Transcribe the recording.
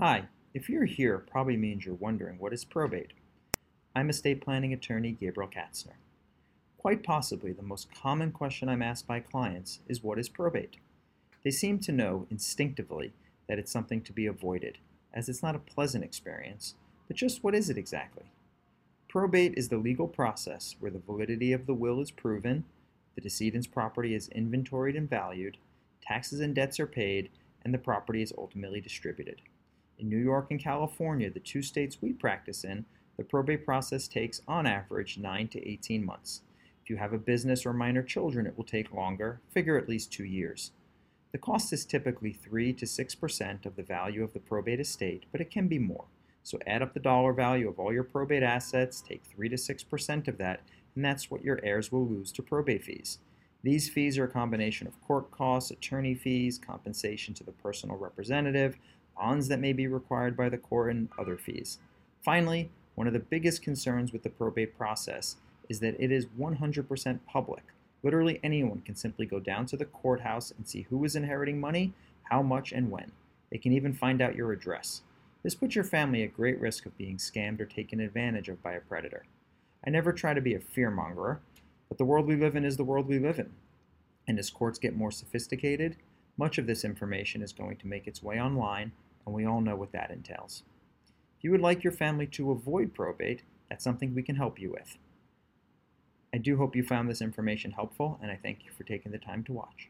Hi, if you're here, it probably means you're wondering what is probate. I'm estate planning attorney Gabriel Katzner. Quite possibly the most common question I'm asked by clients is what is probate? They seem to know instinctively that it's something to be avoided, as it's not a pleasant experience, but just what is it exactly? Probate is the legal process where the validity of the will is proven, the decedent's property is inventoried and valued, taxes and debts are paid, and the property is ultimately distributed. In New York and California, the two states we practice in, the probate process takes, on average, 9 to 18 months. If you have a business or minor children, it will take longer, figure at least two years. The cost is typically 3 to 6% of the value of the probate estate, but it can be more. So add up the dollar value of all your probate assets, take 3 to 6% of that, and that's what your heirs will lose to probate fees. These fees are a combination of court costs, attorney fees, compensation to the personal representative, bonds that may be required by the court, and other fees. Finally, one of the biggest concerns with the probate process is that it is 100% public. Literally anyone can simply go down to the courthouse and see who is inheriting money, how much, and when. They can even find out your address. This puts your family at great risk of being scammed or taken advantage of by a predator. I never try to be a fearmonger, but the world we live in is the world we live in. And as courts get more sophisticated, much of this information is going to make its way online, and we all know what that entails. If you would like your family to avoid probate, that's something we can help you with. I do hope you found this information helpful, and I thank you for taking the time to watch.